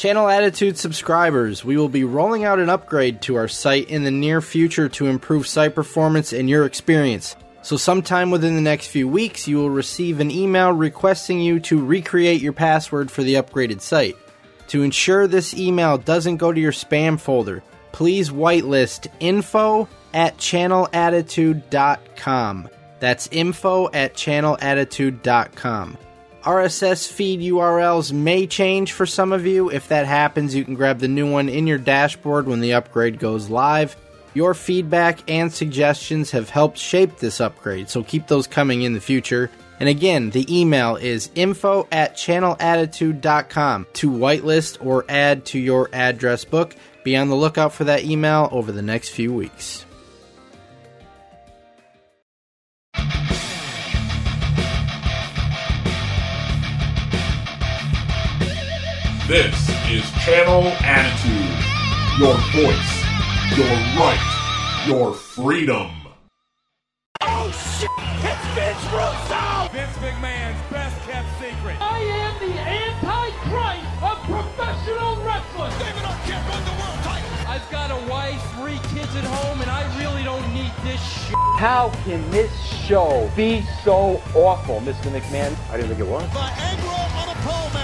Channel Attitude subscribers, we will be rolling out an upgrade to our site in the near future to improve site performance and your experience. So, sometime within the next few weeks, you will receive an email requesting you to recreate your password for the upgraded site. To ensure this email doesn't go to your spam folder, please whitelist info at channelattitude.com. That's info at channelattitude.com. RSS feed URLs may change for some of you. If that happens, you can grab the new one in your dashboard when the upgrade goes live. Your feedback and suggestions have helped shape this upgrade, so keep those coming in the future. And again, the email is info at channelattitude.com to whitelist or add to your address book. Be on the lookout for that email over the next few weeks. This is Channel Attitude. Your voice, your right, your freedom. Oh shit! It's Vince Russo! Vince McMahon's best kept secret. I am the anti-Christ of professional wrestling. David Arquette won the world title. I've got a wife, three kids at home, and I really don't need this shit. How can this show be so awful, Mr. McMahon? I didn't think it was. Viagra on a pole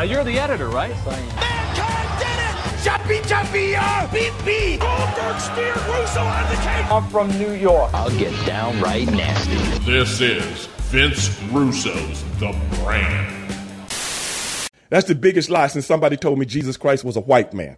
Now you're the editor, right? Mankind did it! Jumpy, jumpy, uh, beep, beep. Goldberg speared Russo out of the cage. I'm from New York. I'll get downright nasty. This is Vince Russo's The Brand. That's the biggest lie since somebody told me Jesus Christ was a white man.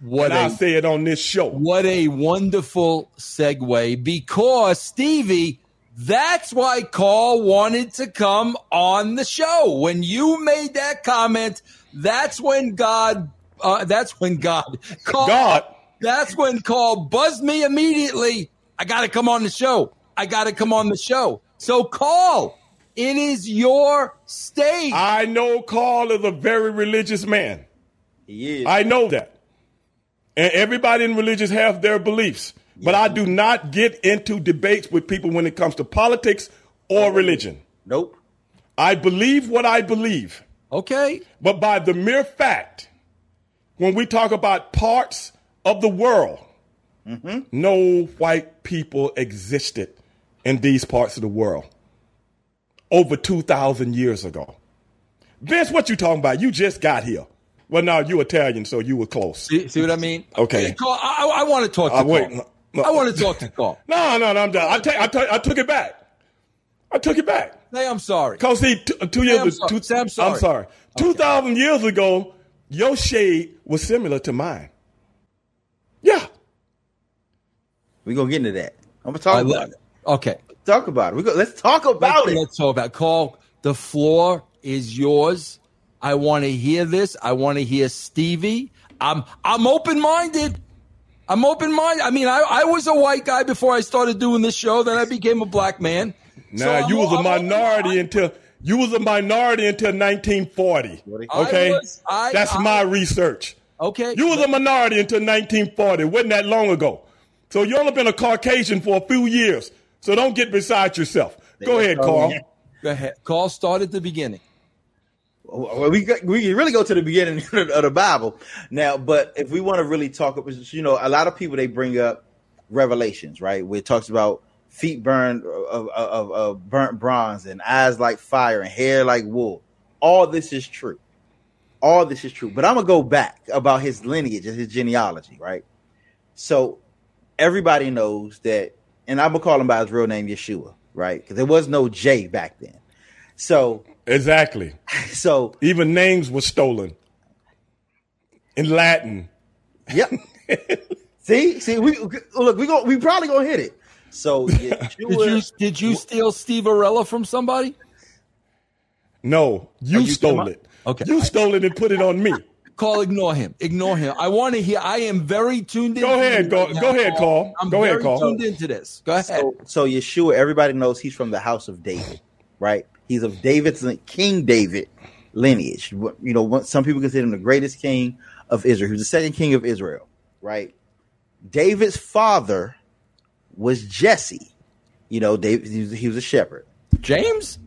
What and a I'll say it on this show. what a wonderful segue because Stevie, that's why Carl wanted to come on the show. When you made that comment, that's when God, uh, that's when God, Carl, God. that's when Carl buzzed me immediately. I got to come on the show. I got to come on the show. So, Carl, it is your stage. I know Carl is a very religious man. He is. I know that. And everybody in religion have their beliefs. But I do not get into debates with people when it comes to politics or religion. nope. I believe what I believe. okay. But by the mere fact, when we talk about parts of the world, no white people existed in these parts of the world over 2,000 years ago. Vince, what you talking about? You just got here. Well, now you Italian, so you were close. See, see what I mean? Okay. Hey, Carl, I, I want to talk to Uh, Carl. wait, no, no. I want to talk to Carl. No, no, no, I'm done. I, take, I, take, I took it back. I took it back. Say I'm sorry. Cause see, t- uh, two years, I'm sorry. two, Say I'm sorry. I'm sorry. Two thousand years ago, your shade was similar to mine. Yeah, We're gonna get into that. I'm gonna talk I about love it. it. Okay. Talk about it. We go, let's talk about let's, it. Let's talk about it. Carl. The floor is yours. I want to hear this. I want to hear Stevie. I'm I'm open minded. I'm open minded. I mean, I, I was a white guy before I started doing this show. Then I became a black man. now So I'm- you was a I'm minority until you was a minority until 1940. I Okay, was- I- that's I- my research. Okay. You was a minority until 1940. wasn't that long ago. So you only been a Caucasian for a few years. So don't get beside yourself. Go ahead, Carl. Go ahead. Carl, start at the beginning. We we really go to the beginning of the Bible now, but if we want to really talk, about you know, a lot of people they bring up Revelations, right, where it talks about feet burned of, of, of burnt bronze and eyes like fire and hair like wool. All this is true. All this is true. But I'm gonna go back about his lineage and his genealogy, right? So everybody knows that, and I'm gonna call him by his real name, Yeshua, right? Because there was no J back then. So, Exactly. so Even names were stolen in Latin. Yep. see, see, we look. We go. We probably gonna hit it. So Did you did you steal Steve Arella from somebody? No, you, you stole it. Okay. You stole it and put it on me. Carl, ignore him. Ignore him. I want to hear. I am very tuned in. Go ahead, go- go ahead, Carl. I'm Go ahead, very Carl. tuned into this. Go ahead. So, so Yeshua, everybody knows he's from the house of David, right? He's of David's King David lineage. You know, some people consider him the greatest king of Israel. He was the second king of Israel, right? David's father was Jesse. You know, David he was, a shepherd. James?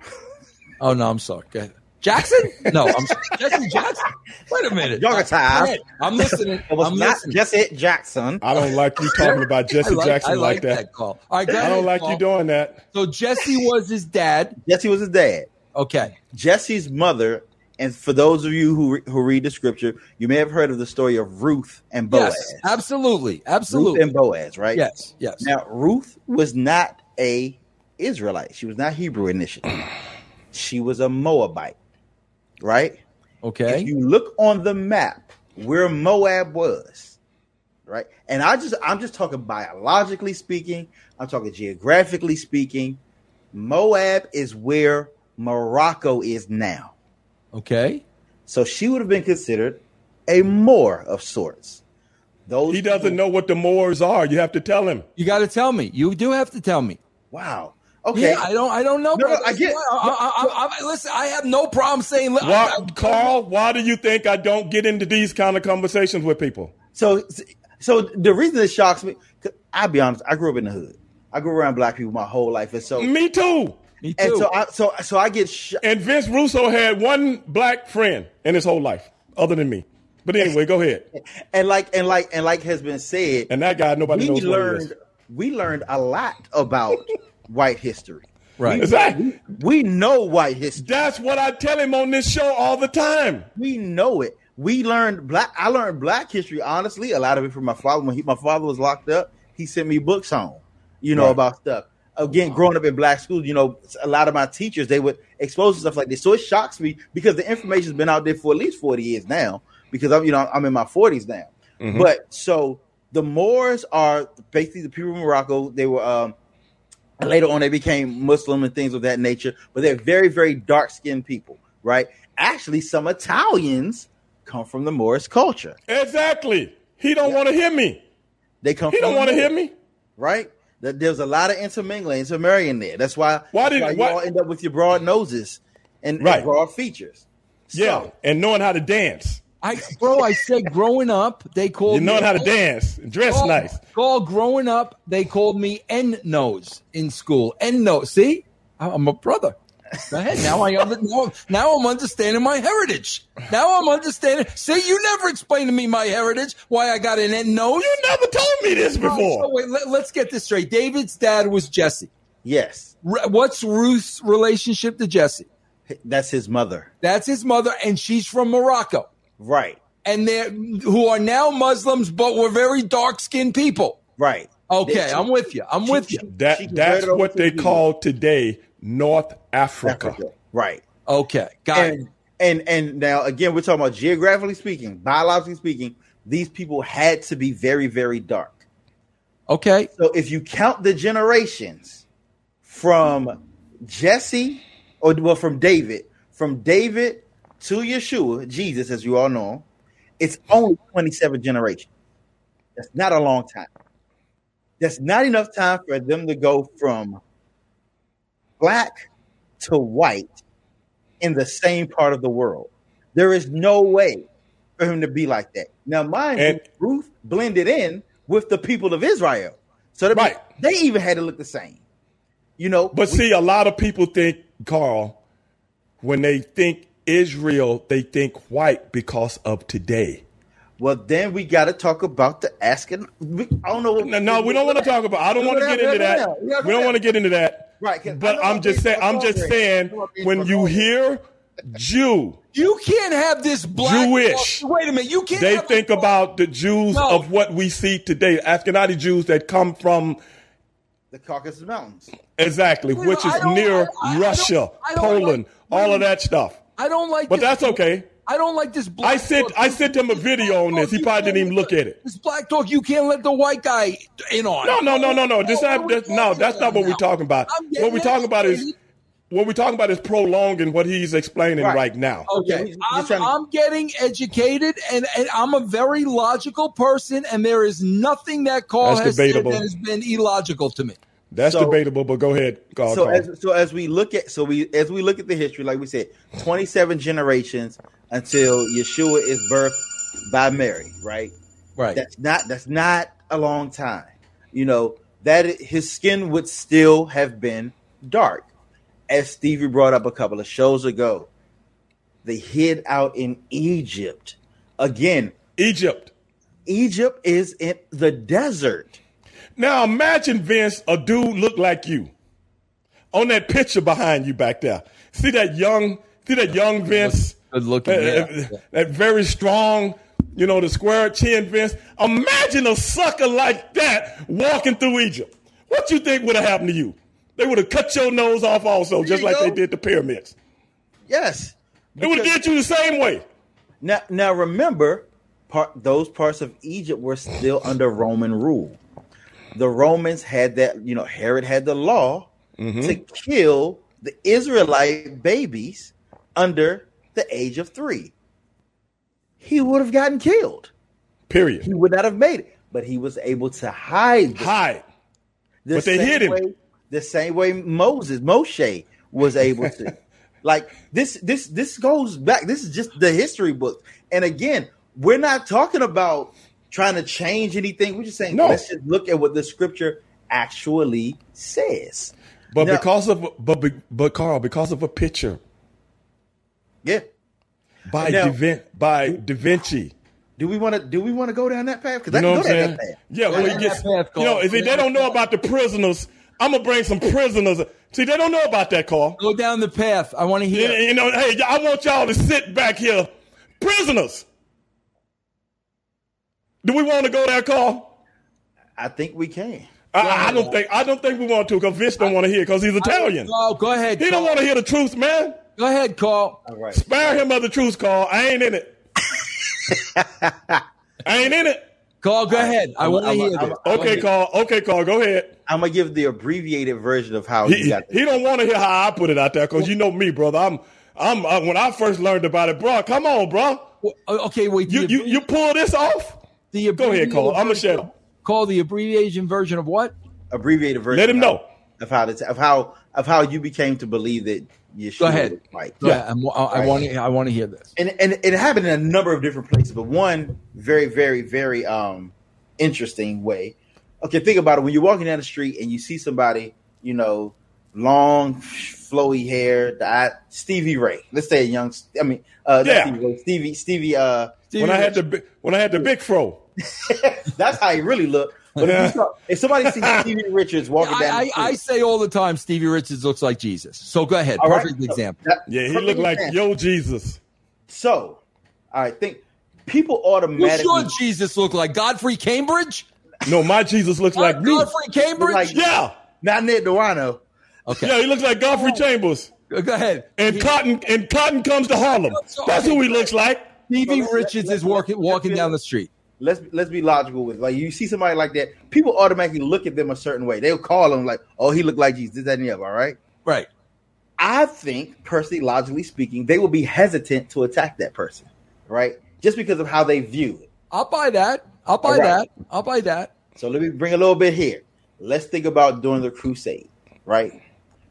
Oh no, I'm sorry. Go ahead. Jackson? No, I'm. Jesse Jackson. Wait a minute. You're tired. Go. I'm listening. It was I'm not listening. Jesse Jackson. I don't like you talking about Jesse I like, Jackson I like, like that. that. call. All right, I don't like Paul. you doing that. So Jesse was his dad. Jesse was his dad. Okay. Jesse's mother, and for those of you who who read the scripture, you may have heard of the story of Ruth and Boaz. Yes, absolutely, Ruth absolutely. and Boaz, right? Yes, yes. Now Ruth was not a Israelite. She was not Hebrew initially. she was a Moabite, right? okay. If you look on the map where Moab was, right? And I just I'm just talking biologically speaking, I'm talking geographically speaking. Moab is where Morocco is now. okay. So she would have been considered a Moor of sorts. Those He doesn't know what the Moors are. You have to tell him. You got to tell me. You do have to tell me. Wow. Okay. Yeah, I don't. I don't know. No, no, I get- I, I, I, I, listen, I have no problem saying. li- Why, I- I- Carl, why do you think I don't get into these kind of conversations with people? So, so the reason it shocks me, 'cause I'll be honest, I grew up in the hood. I grew around black people my whole life, and so Me too. Me too. and so I so so I get sh- And Vince Russo had one black friend in his whole life, other than me. But anyway, go ahead. and like and like and like has been said, And that guy, nobody we knows what he is. learned we learned a lot about white history. right. Exactly. We know white history. That's what I tell him on this show all the time. We know it. We learned black. I learned black history. Honestly, a lot of it from my father. When he, my father was locked up, he sent me books home. You know Right. about stuff. Again, growing up in black schools, you know, a lot of my teachers they would expose to stuff like this. So it shocks me because the information's been out there for at least forty years now. Because I'm, you know, I'm in my forties now. But so the Moors are basically the people of Morocco. They were um, and later on they became Muslim and things of that nature. But they're very, very dark skinned people, right? Actually, some Italians come from the Moorish culture. Exactly. He don't want to hear me. They come. He from don't want to the hear me. right? That there's a lot of intermingling, intermarrying there. That's why. Why did- why you why- all end up with your broad noses and, and Right. broad features? Yeah, and knowing how to dance. I, bro, I said growing up, they called You knowing me how to dance dress Carl, nice. Carl, growing up, they called me N nose in school. N nose. See, I'm a brother. Go ahead. Now I now, now I'm understanding my heritage. Now I'm understanding. See, you never explained to me my heritage. Why I got an N nose. You never told me this So before. wait, let, us get this straight. David's dad was Jesse. yes, Re- What's Ruth's relationship to Jesse? that's his mother, That's his mother, and she's from Morocco. Right? And they're who are now Muslims, but were very dark skinned people. Right. Okay, They- I'm with you. I'm with you. That She that's what they the- call today North Africa. Africa. Right. Okay, got it. and and and now again we're talking about geographically speaking biologically speaking these people had to be very very dark Okay, so if you count the generations from jesse or well from david from david to yeshua jesus as you all know it's only 27 generations that's not a long time that's not enough time for them to go from black to white in the same part of the world. There is no way for him to be like that. Now, mind And- you, Ruth blended in with the people of Israel, so Right. they even had to look the same. You know, But we- see, a lot of people think, Carl, when they think Israel, they think white because of today. well, then we got to talk about the asking. we- I don't know. What, No, no, we don't want to talk about. I don't want to get into that. We don't want to get into that. Right. But I'm I'm just saying. I'm just saying. When you hear Jew, you can't have this black. Jewish. Wait a minute, you can't. they have think this- about the Jews No. of what we see today, Ashkenazi Jews that come from the Caucasus Mountains. exactly, You know, which is near I- I- I don't- Russia, I don't Poland, all of that stuff. I don't like. But this- that's okay. I don't like this. Black I sent talk. I sent him a video on this. He probably didn't even look at it. This black talk, you can't let the white guy in on. No, no, no, no, no. This What not, this, no, that's not what we're talking about. What we're talking about is what we're talking about is prolonging what he's explaining Right. right, now. Okay, I'm, to- I'm getting educated, and, and I'm a very logical person, and there is nothing that Carl That's has debatable. said that has been illogical to me. That's So- debatable, but go ahead, Carl. so Carl. as so as we look at so we as we look at the history, like we said, twenty seven generations until Yeshua is birthed by Mary, right? Right. That's not that's not a long time. You know that i- his skin would still have been dark, as Stevie brought up a couple of shows ago. They hid out in Egypt. Again, Egypt. Egypt is in the desert. Now imagine Vince, a dude look like you, on that picture behind you back there. See that young, see that young Vince, Good looking. Yeah. uh, that very strong, you know, the square chin Vince. Imagine a sucker like that walking through Egypt. What you think would have happened to you? They would have cut your nose off also, just you like they did the pyramids. Yes. They would have did you the same way. Now, now remember, part those parts of Egypt were still under Roman rule. The Romans had that, you know, Herod had the law mm-hmm. to kill the Israelite babies under the age of three. He would have gotten killed. Period. He would not have made it, but he was able to hide. Hide. the but they hid him. Way, the same way Moses, Moshe was able to. like this, this, this goes back. This is just the history book. And again, we're not talking about trying to change anything. We're just saying No. let's just look at what the scripture actually says. But Now- because of but but Carl, because of a picture Yeah. by Now- da, Vin- by Da Vinci. Do we want to? Do we want to go down that path? Because I You know can what go I'm down saying? that path. Yeah, Go well, down it gets, that path, you know, Carl. if they, they don't know about the prisoners, I'm gonna bring some prisoners. See, they don't know about that, Carl. Go down the path. I want to You, hear. you know, hey, I want y'all to sit back here, prisoners. Do we want to go there, Carl? I think we can. I, I don't think I don't think we want to because Vince don't want to hear because he's Italian. Oh, go ahead. He don't want to hear the truth, man. Go ahead, Carl. All right. Spare him of the truth, Carl. I ain't in it. I ain't in it. Carl, go ahead. I want to I'm- hear I'm- this. I'm- Okay, Carl. Okay, Carl. Go ahead. I'm gonna give the abbreviated version of how He, you got. he don't want to hear how I put it out there because you know me, brother. I'm I'm uh, when I first learned about it, bro. Come on, bro. Well, Okay, wait. You you you pull this off. The Go ahead, Carl. I'm gonna abbreviated shut up. Call the abbreviation version of what? abbreviated version. Let him of know. of how to, of how of how you became to believe that Yeshua Go ahead. was Mike. Yeah, I'm, I, I Right. want to. I want to hear this. and and it happened in a number of different places, but one very, very, very um interesting way. Okay, think about it. When you're walking down the street and you see somebody, you know, long, flowy hair, the eye, Stevie Ray. Let's say a young. I mean, uh, Yeah. Stevie, Ray, Stevie, Stevie. Uh, When I had the when I had the big fro. that's how he really looked. But if, saw, if somebody sees Stevie Richards walking down, I, the I, I say all the time, Stevie Richards looks like Jesus. So go ahead. all right, Perfect so example. that- Yeah, he looked like example. yo Jesus. So, I think people Who's automatically your Jesus look like? Godfrey Cambridge? No, my Jesus looks like me. Godfrey Cambridge? Like- Yeah, not Ned Duano. Okay. yeah, he looks like Godfrey Chambers. Go ahead. And He- Cotton and Cotton comes to Harlem. That's who he looks like. Stevie let's- Richards let's- is walking let's- walking let's- down the street. Let's let's be logical with it. like you see somebody like that, people automatically look at them a certain way. They'll call them like, "Oh, he looked like Jesus." This, that, and the other. All right. Right. I think, personally, logically speaking, they will be hesitant to attack that person, right? Just because of how they view it. I'll buy that. I'll buy All right. that. I'll buy that. So let me bring a little bit here. Let's think about during the crusade, right?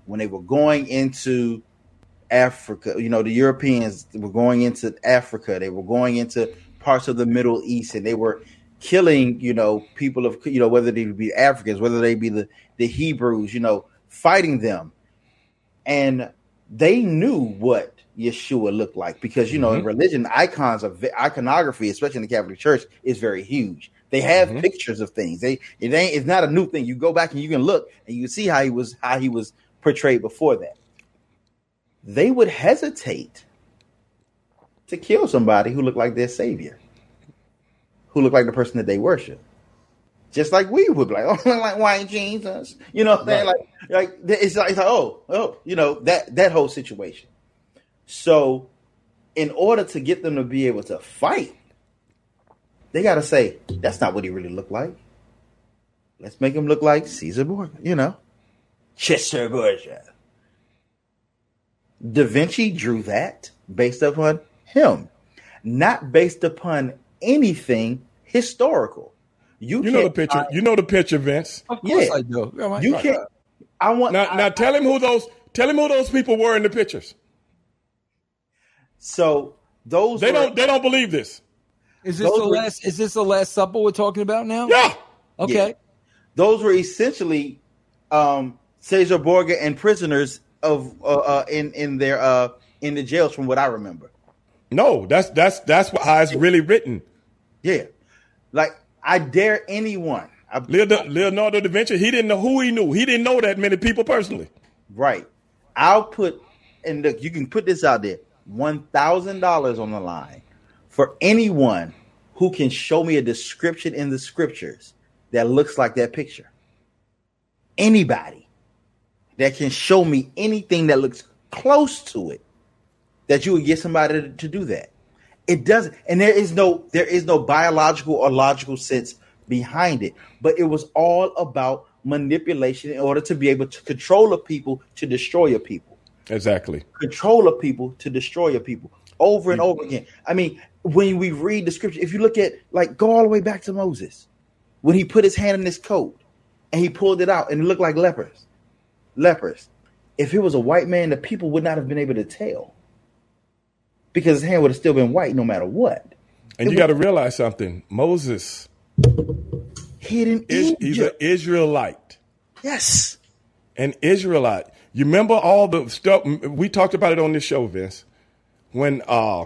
When they were going into Africa, you know, the Europeans were going into Africa, they were going into parts of the Middle East, and they were killing, you know, people of, you know, whether they be Africans, whether they be the, the Hebrews, you know, fighting them. And they knew what Yeshua looked like because, you know, in mm-hmm. religion, icons of iconography, especially in the Catholic Church, is very huge. They have mm-hmm. pictures of things. They it ain't it's not a new thing. You go back and you can look and you see how he was how he was portrayed before that. They would hesitate to kill somebody who looked like their savior, who looked like the person that they worship. Just like we would be like, oh, like white Jesus, you know, what like, like it's like, it's like, oh, oh, you know that that whole situation. So, in order to get them to be able to fight, they got to say that's not what he really looked like. Let's make him look like Caesar Borgia, you know, Caesar Borgia. Da Vinci drew that based upon him, not based upon anything historical. You, You know the picture. find- You know the picture, Vince. Of course Yeah. I do. Yeah, my- you my- can't. I want Now, I- now tell him who those. Tell him who those people were in the pictures. So those They were- don't. They don't believe this. Is this Those the were- last? Is this the last supper we're talking about now? Yeah. Okay. Yeah. Those were essentially um, Cesar Borgia and prisoners of uh, uh, in in their uh, in the jails, from what I remember. No, that's that's that's how it's really written. Yeah, like I dare anyone. I, Leonardo, Leonardo da Vinci, he didn't know who he knew. He didn't know that many people personally. Right. I'll put and look, you can put this out there. One thousand dollars on the line for anyone who can show me a description in the scriptures that looks like that picture. Anybody that can show me anything that looks close to it, that you would get somebody to, to do that. It doesn't, and there is no there is no biological or logical sense behind it. But it was all about manipulation in order to be able to control a people to destroy a people Exactly. control a people to destroy a people over and mm-hmm. over again. I mean, when we read the scripture, if you look at like go all the way back to Moses, when he put his hand in his coat and he pulled it out and it looked like lepers, lepers. If it was a white man, the people would not have been able to tell because his hand would have still been white no matter what. And you got to realize something. Moses Hidden is he's an Israelite. Yes. An Israelite. You remember all the stuff we talked about it on this show, Vince, when uh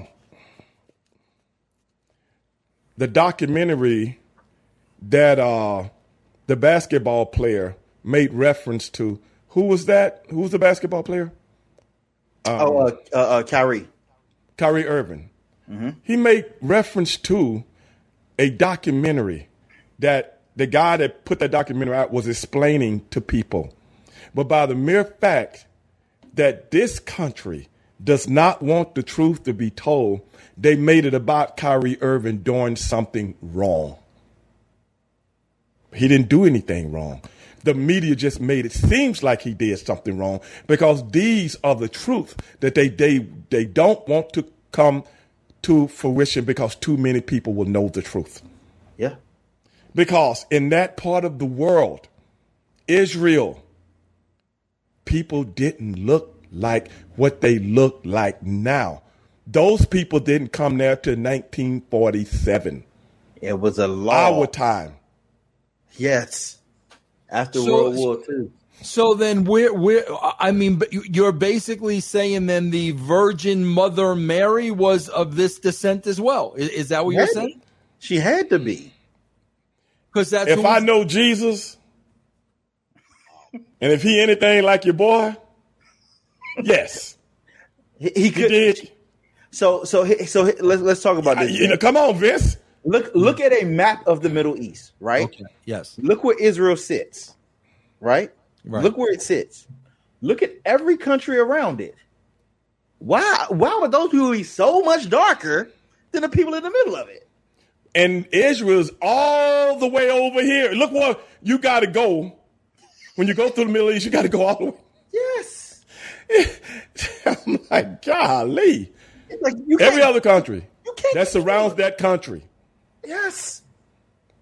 the documentary that uh the basketball player made reference to. Who was that? Who was the basketball player? oh, uh, uh, uh, Kyrie. Kyrie Irving. He made reference to a documentary that the guy that put that documentary out was explaining to people. But by the mere fact that this country does not want the truth to be told, they made it about Kyrie Irving doing something wrong. He didn't do anything wrong. The media just made it seems like he did something wrong because these are the truth that they they they don't want to come to fruition because too many people will know the truth. Yeah. Because in that part of the world, Israel, people didn't look like what they look like now. Those people didn't come there till 1947, It was a law. our time. yes. After So- World War II. So then, where, where? I mean, but you- you're basically saying then the Virgin Mother Mary was of this descent as well. Is, is that what you're saying? She had to be. Because that's If I was- know Jesus, and if he anything like your boy, yes, He, he he could. did. So so he- so let's let's talk about this. You know, come on, Vince. Look look at a map of the Middle East, right? Okay. Yes. Look where Israel sits, right? Right. Look where it sits. Look at every country around it. Why why would those people be so much darker than the people in the middle of it? And Israel's all the way over here. Look where you got to go. When you go through the Middle East, you got to go all the way. Yes. Oh I'm like, golly. It's like you Every other country you can't that surrounds that country. Yes.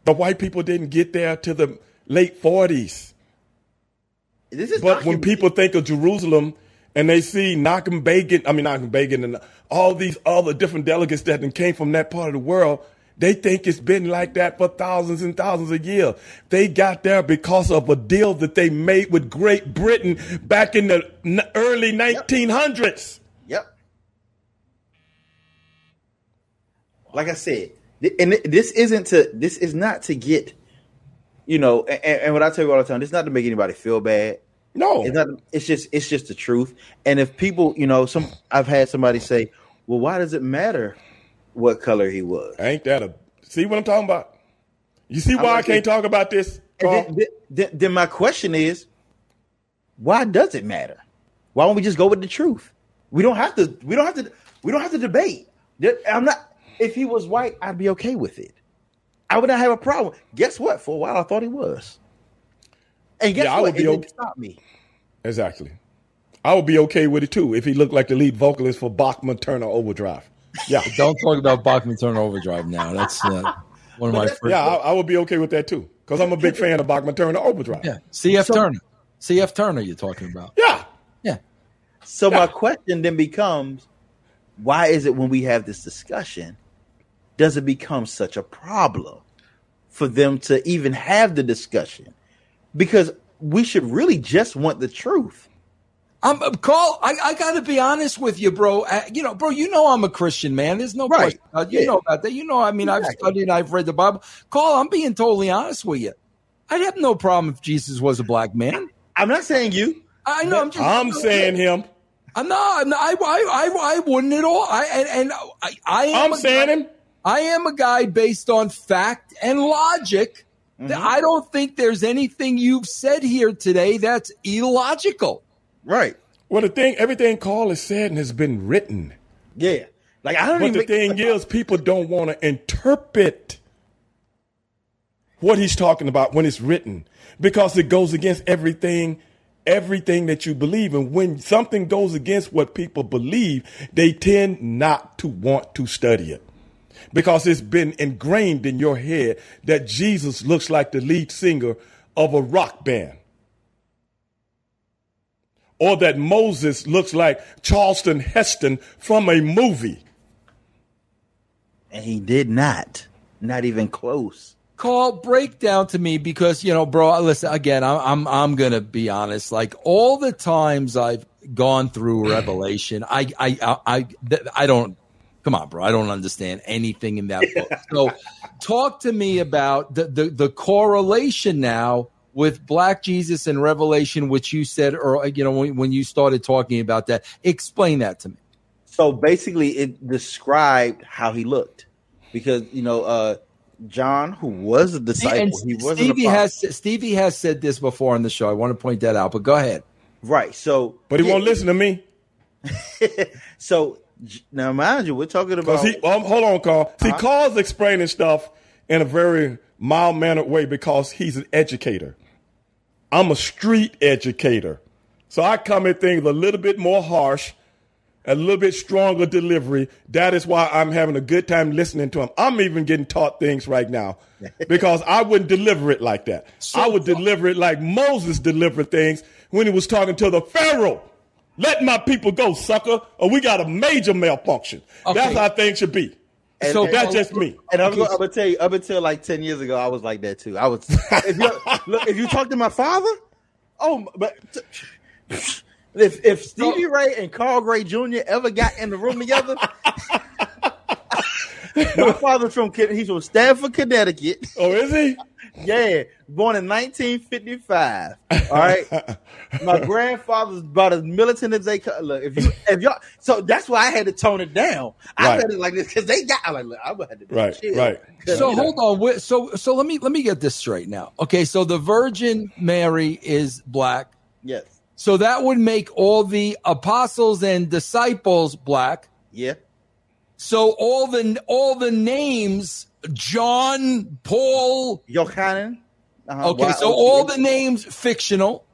The white people didn't get there to the late 40s. This is But when people think of Jerusalem and they see Nachum Begin, I mean Nachum Begin and all these other different delegates that came from that part of the world, they think it's been like that for thousands and thousands of years. They got there because of a deal that they made with Great Britain back in the early 1900s. Yep. Like I said, and this isn't to this is not to get, you know, and, and what I tell you all the time, this is not to make anybody feel bad. No. It's not. It's just. It's just the truth. And if people, you know, some I've had somebody say, "Well, why does it matter what color he was?" Ain't that a see what I'm talking about? You see why I like can't talk about this? Then, then, then my question is, why does it matter? Why don't we just go with the truth? We don't have to. We don't have to. We don't have to debate. I'm not. If he was white, I'd be okay with it. I would not have a problem. Guess what? For a while, I thought he was. And guess Yeah, I what? would be it didn't okay. stop me. Exactly. I would be okay with it too if he looked like the lead vocalist for Bachman Turner Overdrive. Yeah. Don't talk about Bachman Turner Overdrive now. That's uh, one of my first. Yeah, I, I would be okay with that too because I'm a big fan of Bachman Turner Overdrive. Yeah. CF Turner. CF Turner, you're talking about. Yeah. Yeah. So my question then becomes, why is it when we have this discussion does it become such a problem for them to even have the discussion? Because we should really just want the truth. I'm uh, Carl. I, I got to be honest with you, bro. Uh, you know, bro. You know I'm a Christian man. There's no Right. question. You Yeah. know about that. You know, I mean, I've Exactly. studied. I've read the Bible. Carl. I'm being totally honest with you. I'd have no problem if Jesus was a black man. I'm not saying you. I know. I'm just. I'm saying him. I'm not. I'm not I, I, I, I wouldn't at all. I and, and I, I am. I'm a saying guy- him. I am a guy based on fact and logic. Mm-hmm. I don't think there's anything you've said here today that's illogical. Right. Well, the thing, everything Carl has said and has been written. Yeah. Like I don't But even the thing is, people don't want to interpret what he's talking about when it's written because it goes against everything everything that you believe and when something goes against what people believe they tend not to want to study it because it's been ingrained in your head that Jesus looks like the lead singer of a rock band or that Moses looks like Charleston Heston from a movie and he did not. Not even close. Carl breakdown to me because you know, bro. Listen again. I'm I'm I'm gonna be honest. Like all the times I've gone through Revelation, I I I I, I don't. Come on, bro. I don't understand anything in that book. So, talk to me about the the, the correlation now with Black Jesus and Revelation, which you said, or you know, when, when you started talking about that. Explain that to me. So basically, it described how he looked, because you know, uh, John, who was a disciple, And he was Stevie an has Stevie has said this before on the show. I want to point that out, but go ahead. right. So, but he won't listen to me so j- now, mind you, we're talking about he, um, hold on, Carl. See, Uh-huh. Carl's explaining stuff in a very mild mannered way because he's an educator. I'm a street educator. So I come at things a little bit more harsh, a little bit stronger delivery. That is why I'm having a good time listening to him. I'm even getting taught things right now because I wouldn't deliver it like that. I would deliver it like Moses delivered things when he was talking to the Pharaoh. Let my people go, sucker, or we got a major malfunction. That's how things should be. And- so and- that's just me. And I'm, gonna, I'm gonna tell you, up until like ten years ago, I was like that too. I was. If you look, if you talk to my father, oh, but if if Stevie oh. Ray and Carl Gray Jr. ever got in the room together, my father's from he's from Stamford, Connecticut. Oh, is he? Yeah, born in 1955. All right, my grandfather's about as militant as they could. Look, if you if y'all, so that's why I had to tone it down. I Right. said it like this because they got. I'm like, look, I'm gonna have to Right, chill. right. 'Cause, So you hold on. So so let me let me get this straight now. Okay, so the Virgin Mary is black. Yes. So that would make all the apostles and disciples black. Yeah. So all the all the names John, Paul, Yochanan. Uh-huh. Okay, Why- so all the names fictional.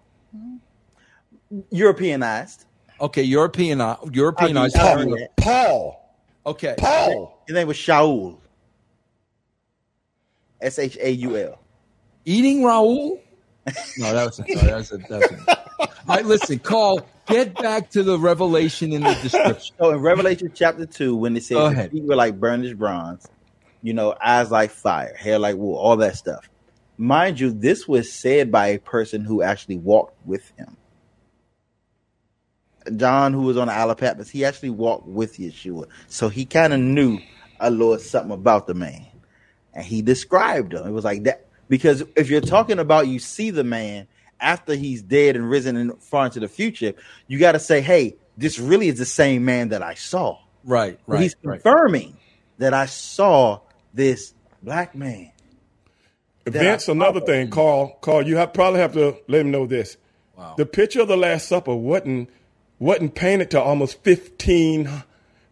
Europeanized. Okay, European Europeanized. I'll give you that. Paul. Okay. Paul. His name was Shaul. S H A U L. Eating Raoul? No, that was, a, no, that was, a, that was a, All right, listen, Carl, get back to the revelation in the description. So in Revelation chapter two, when it says his feet were like burnished bronze, you know, eyes like fire, hair like wool, all that stuff. Mind you, this was said by a person who actually walked with him. John, who was on the Isle of Patmos, he actually walked with Yeshua, so he kind of knew a little something about the man, and he described him. It was like that because if you're talking about you see the man after he's dead and risen and far into the future, you got to say, "Hey, this really is the same man that I saw." Right, But right. he's right. confirming that I saw this black man. Vince, another thing, Carl, Carl, you have probably have to let him know this. Wow. The picture of the Last Supper wasn't wasn't painted till almost 15,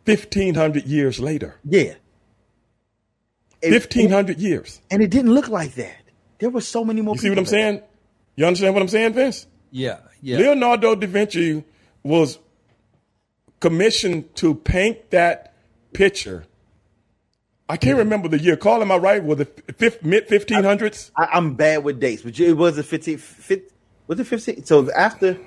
1500 years later. Yeah. It- 1500 years. and it didn't look like that. There were so many more. You see what I'm there. saying? You understand what I'm saying, Vince? Yeah, yeah. Leonardo da Vinci was commissioned to paint that picture. I can't remember the year. Carl, am I right? Was it fifth, mid 1500s? I, I'm bad with dates, but it was a 15. 15 was it 15? So after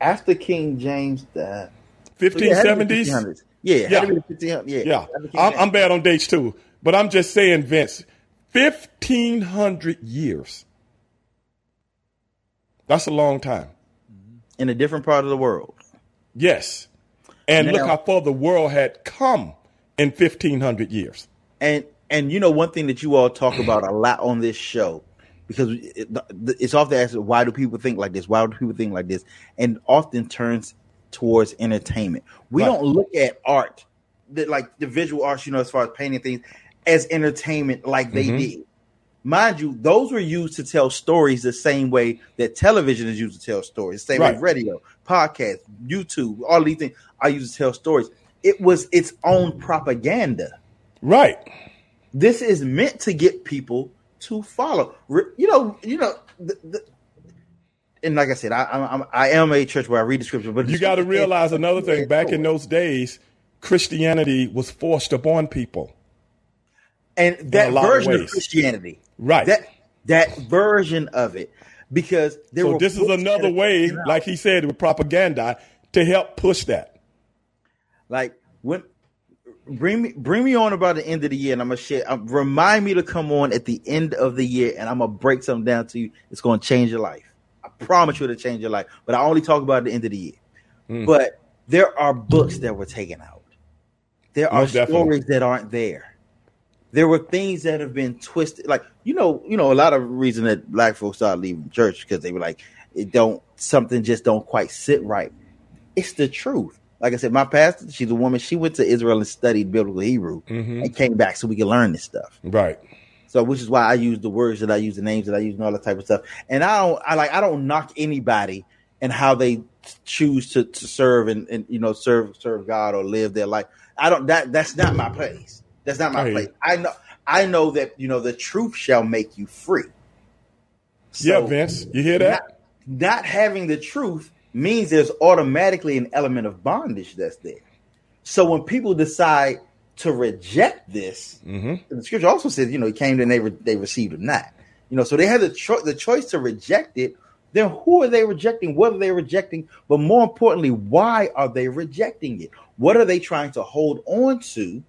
after King James died, so yeah, it had to be 1570s? 1500s. Yeah, Yeah. the 1500s. Yeah, Yeah, after I'm, I'm bad on dates too. But I'm just saying, Vince, 1,500 years. That's a long time. in a different part of the world. Yes. And look how far the world had come in 1,500 years. And and you know one thing that you all talk about a lot on this show because it, it's often asked why do people think like this? Why do people think like this? And often turns towards entertainment. We Right. don't look at art, the, like the visual arts, you know, as far as painting things, as entertainment like they Mhm. did. Mind you, those were used to tell stories the same way that television is used to tell stories, the same way radio, podcast, YouTube, all these things are used to tell stories. It was its own propaganda Right. this is meant to get people to follow. You know, you know, the, the, and like I said, I, I'm, I'm a church where I read the scripture, but You got to realize another thing. Back in those days, Christianity was forced upon people. and that lot of version of. Christianity, Right. That that version of it, because there So this is another way, like he said, with propaganda to help push that. like when bring me bring me on about the end of the year, and I'm gonna share. Um, remind me to come on at the end of the year, and I'm gonna break something down to you. It's gonna change your life. I promise you, it'll change your life. But I only talk about the end of the year. Hmm. But there are books that were taken out. There are stories that aren't there. There were things that have been twisted. Like you know, you know, a lot of reason that black folks started leaving church because they were like, it don't something just don't quite sit right. It's the truth. Like I said, my pastor, she's a woman. She went to Israel and studied biblical Hebrew mm-hmm. and came back so we could learn this stuff. Right. So, which is why I use the words that I use, the names that I use, and all that type of stuff. And I don't, I like, I don't knock anybody and how they choose to, to serve and, and you know serve serve God or live their life. I don't. That that's not my place. That's not my place. I know. I know that you know the truth shall make you free. yeah, Vince, you hear that? Not, not having the truth means there's automatically an element of bondage that's there. So when people decide to reject this, Mhm. the scripture also says, you know, he came and they re- they received it not. You know, so they had the cho- the choice to reject it. Then who are they rejecting? What are they rejecting? But more importantly, why are they rejecting it? What are they trying to hold on to?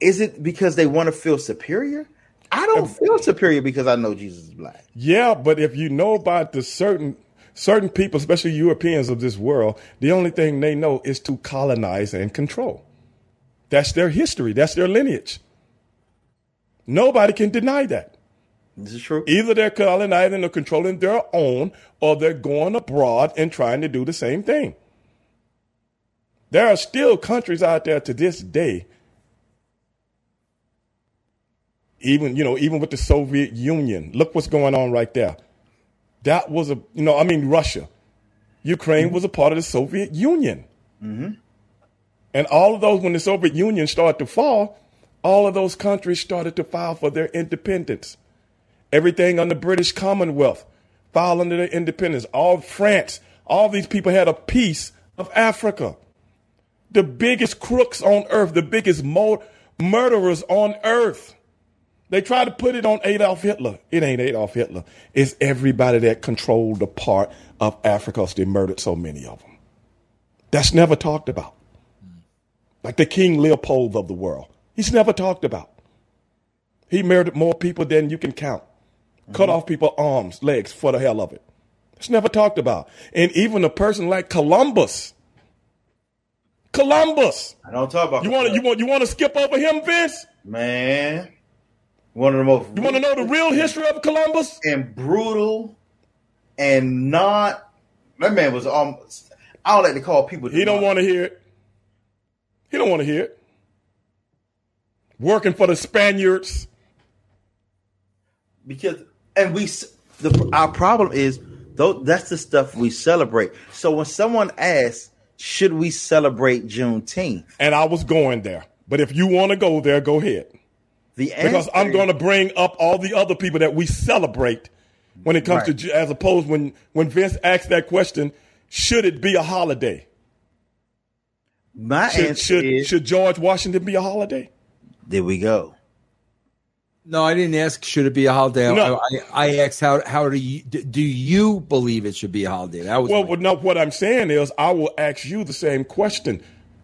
Is it because they want to feel superior? I don't feel superior because I know Jesus is black. Yeah, but if you know about the certain certain people, especially Europeans of this world, the only thing they know is to colonize and control. That's their history. That's their lineage. Nobody can deny that. This is true. Either they're colonizing or controlling their own, or they're going abroad and trying to do the same thing. There are still countries out there to this day, even you know, even with the Soviet Union. Look what's going on right there. That was a you know, I mean Russia. Ukraine mm-hmm. was a part of the Soviet Union. Mm-hmm. And all of those, when the Soviet Union started to fall, all of those countries started to file for their independence. Everything on the British Commonwealth filed under their independence. All France, all these people had a piece of Africa. The biggest crooks on earth, the biggest mo- murderers on earth. They try to put it on Adolf Hitler. It ain't Adolf Hitler. It's everybody that controlled a part of Africa. They murdered so many of them. That's never talked about. Like the King Leopold of the world. He's never talked about. He murdered more people than you can count. Cut mm-hmm. off people's arms, legs for the hell of it. It's never talked about. And even a person like Columbus. Columbus. I don't talk about You want you want you want to skip over him, Vince? man. One of the most You want to know the real history of Columbus? and brutal and not that man was almost I don't like to call people He don't want to hear it. He don't want to hear it. Working for the Spaniards. because and we the our problem is though that's the stuff we celebrate. So when someone asks, should we celebrate Juneteenth? And I was going there. But if you want to go there, go ahead. The Because answer I'm going to bring up all the other people that we celebrate when it comes Right. to, as opposed when, when Vince asked that question, should it be a holiday? my Should, answer should, is should George Washington be a holiday? there we go. No, I didn't ask. Should it be a holiday? No. I, I asked how how do you do you believe it should be a holiday? That was Well, my- well, no, what I'm saying is, I will ask you the same question.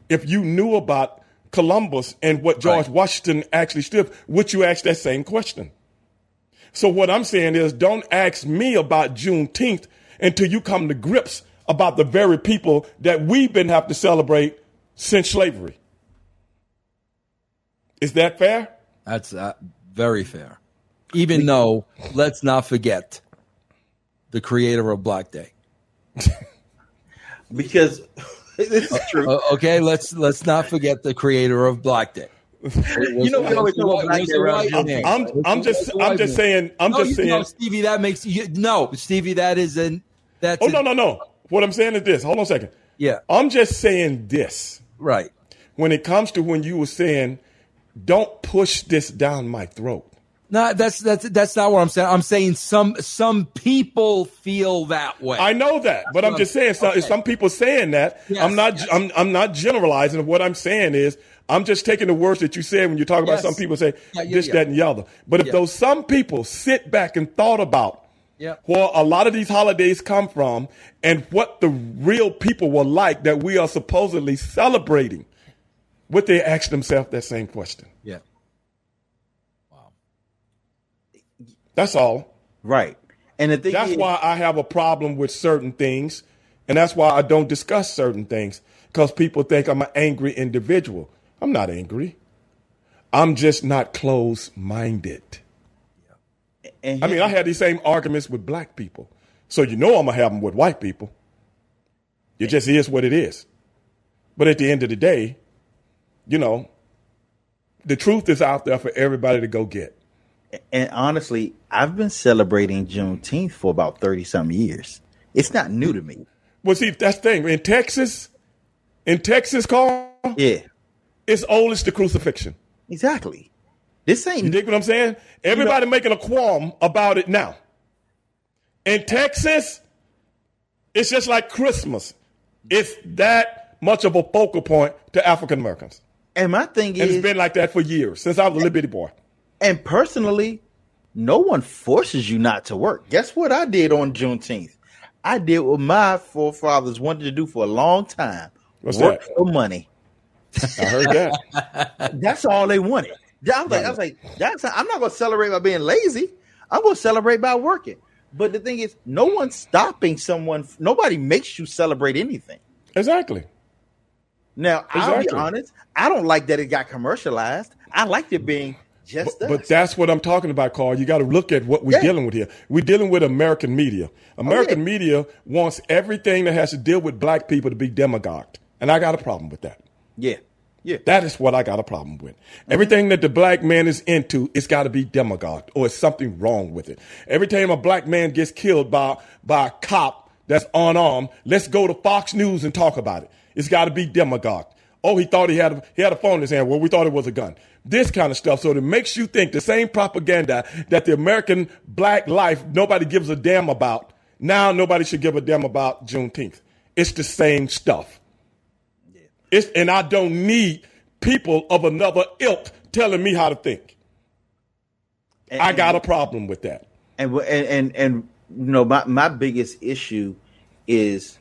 If you knew about Columbus and what George Right. Washington actually stood, would you ask that same question? So what I'm saying is, don't ask me about Juneteenth until you come to grips about the very people that we've been have to celebrate since slavery. Is that fair? That's uh, very fair. Even though, let's not forget the creator of Black Day. because this is true. Uh, okay, let's let's not forget the creator of Black Day. You know, we always talk about Black Day around here. I'm, I'm just, I'm just saying, I'm no, just saying. know, Stevie. That makes you no, Stevie. That is an that's Oh a- no, no, no. What I'm saying is this. Hold on a second. Yeah, I'm just saying this. right. When it comes to when you were saying, don't push this down my throat. No, that's that's that's not what I'm saying. I'm saying some some people feel that way. I know that, but I'm just saying. Some, okay. some people saying that. Yes, I'm not. yes. I'm, I'm not generalizing. What I'm saying is, I'm just taking the words that you said when you talk about Yes. some people say Yeah, yeah, this, yeah. that, and the other. But if those some people sit back and thought about Yeah. where a lot of these holidays come from and what the real people were like that we are supposedly celebrating, would they ask themselves that same question? yeah. That's all. Right. And the thing That's is, why I have a problem with certain things, and that's why I don't discuss certain things because people think I'm an angry individual. I'm not angry. I'm just not close-minded. and I mean, I had these same arguments with black people, so you know I'm gonna have them with white people. It just is what it is. But at the end of the day, you know, the truth is out there for everybody to go get. And honestly, I've been celebrating Juneteenth for about thirty some years. It's not new to me. Well, see, that's the thing. In Texas, in Texas, Carl, Yeah, it's old as the crucifixion. exactly. This ain't. You dig what I'm saying? Everybody making a qualm about it now. In Texas, it's just like Christmas. It's that much of a focal point to African Americans. and my thing And is it's been like that for years, since I was a little bitty boy. And personally, no one forces you not to work. Guess what I did on Juneteenth? I did what my forefathers wanted to do for a long time. What's work that? for money. I heard that. That's all they wanted. I was like, I was like, that's I'm not gonna celebrate by being lazy. I'm gonna celebrate by working. But the thing is, no one's stopping someone. Nobody makes you celebrate anything. exactly. Now, I'll be honest. I don't like that it got commercialized. I liked it being just But, but that's what I'm talking about, Carl. You got to look at what we're Yeah. dealing with here. We're dealing with American media. Oh, American yeah. media wants everything that has to deal with black people to be demagogued. And I got a problem with that. yeah, yeah. That is what I got a problem with. Everything that the black man is into, it's got to be demagogued, or it's something wrong with it. Every time a black man gets killed by by a cop that's unarmed, let's go to Fox News and talk about it. It's got to be demagogued. Oh, he thought he had a, he had a phone in his hand. Well, we thought it was a gun. This kind of stuff. So it makes you think the same propaganda that the American black life nobody gives a damn about. Now nobody should give a damn about Juneteenth. It's the same stuff. It's, and I don't need people of another ilk telling me how to think. I got a problem with that. and and and, and you know my my biggest issue is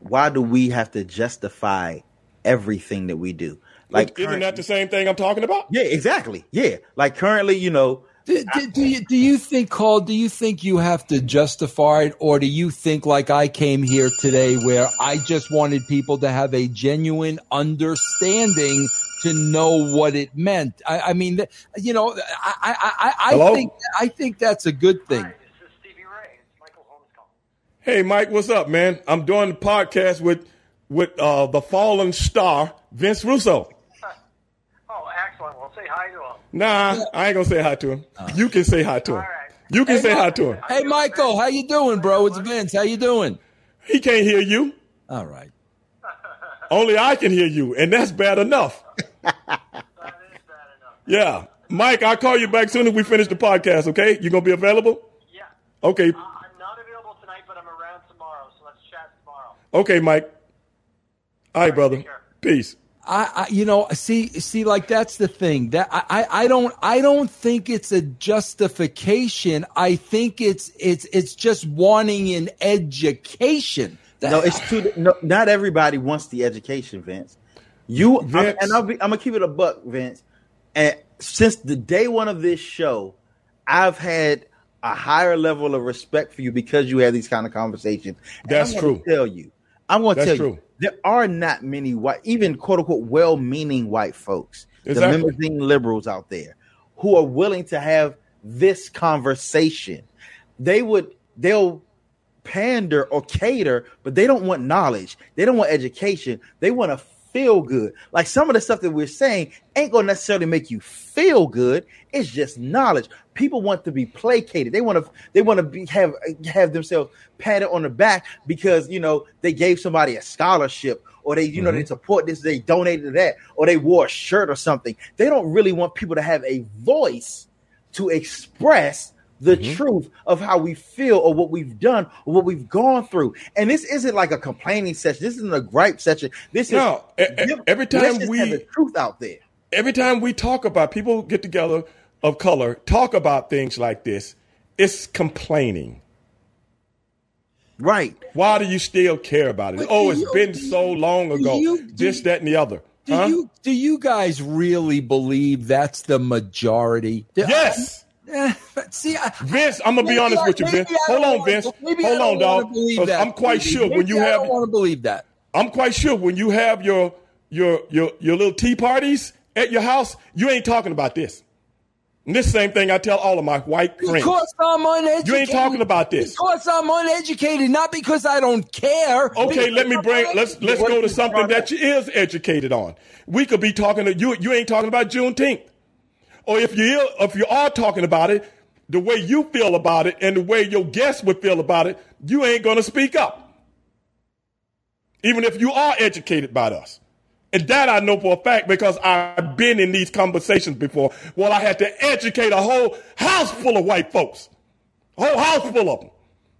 why do we have to justify everything that we do? Like Isn't current- that the same thing I'm talking about? yeah, exactly. Yeah, like currently, you know, Do, do, do you do you think, Carl? Do you think you have to justify it, or do you think, like I came here today, where I just wanted people to have a genuine understanding to know what it meant? I, I mean, you know, I I, I, I think I think that's a good thing. Hey, Mike, what's up, man? I'm doing the podcast with with uh, the fallen star Vince Russo. Oh, excellent. Well, say hi to him. Nah, I ain't gonna say hi to him. You can say hi to him. All right. You can say hi to him. Hey, Michael, how you doing, bro? It's Vince. How you doing? He can't hear you. All right. Only I can hear you, and that's bad enough. That is bad enough. Yeah, Mike, I'll call you back soon as we finish the podcast. Okay, you gonna be available? Yeah. Okay, Uh, I'm not available tonight, but I'm around tomorrow, so let's chat tomorrow. okay, Mike. All right, brother. Peace. I, I you know see see like that's the thing that I, I I don't I don't think it's a justification I think it's it's it's just wanting an education That- no, it's too. No, not everybody wants the education, Vince. You I'm, and I'll be, I'm gonna keep it a buck, Vince. And since the day one of this show, I've had a higher level of respect for you because you have these kind of conversations. And That's I'm true. Tell you, I'm going to tell you, there are not many white, even quote unquote well-meaning white folks, Exactly. the limousine liberals out there, who are willing to have this conversation. They would, they'll pander or cater, but they don't want knowledge. They don't want education. They want to feel good. Like some of the stuff that we're saying ain't to necessarily make you feel good. It's just knowledge. People want to be placated. They want to they want to be have have themselves patted on the back because you know they gave somebody a scholarship or they you know they mm-hmm. support this, they donated to that, or they wore a shirt or something. They don't really want people to have a voice to express the mm-hmm. truth of how we feel or what we've done or what we've gone through. And this isn't like a complaining session. This isn't a gripe session. This No, is e- every time we- have the truth out there. every time we talk about people get together of color talk about things like this it's complaining Right. why do you still care about it But oh do it's you- been do so long ago you- this you- that and the other Do huh? you do you guys really believe that's the majority? yes Eh, see, I, Vince, I'm gonna be honest I- with you, Vince. Hold on, Vince. Hold on, dog. wanna believe 'Cause that. I'm quite Maybe- sure when you I have- don't want to believe that. I'm quite sure when you have your your your your little tea parties at your house, you ain't talking about this. And this same thing I tell all of my white friends. Because I'm uneducated. You ain't talking about this. Because I'm uneducated, not because I don't care. Okay, let me bring let's let's go to something that you is educated on. We could be talking to you. You ain't talking about Juneteenth, or if you if you are talking about it, the way you feel about it and the way your guests would feel about it, you ain't gonna speak up, even if you are educated by us. And that I know for a fact because I've been in these conversations before. Well, I had to educate a whole house full of white folks, a whole house full of them.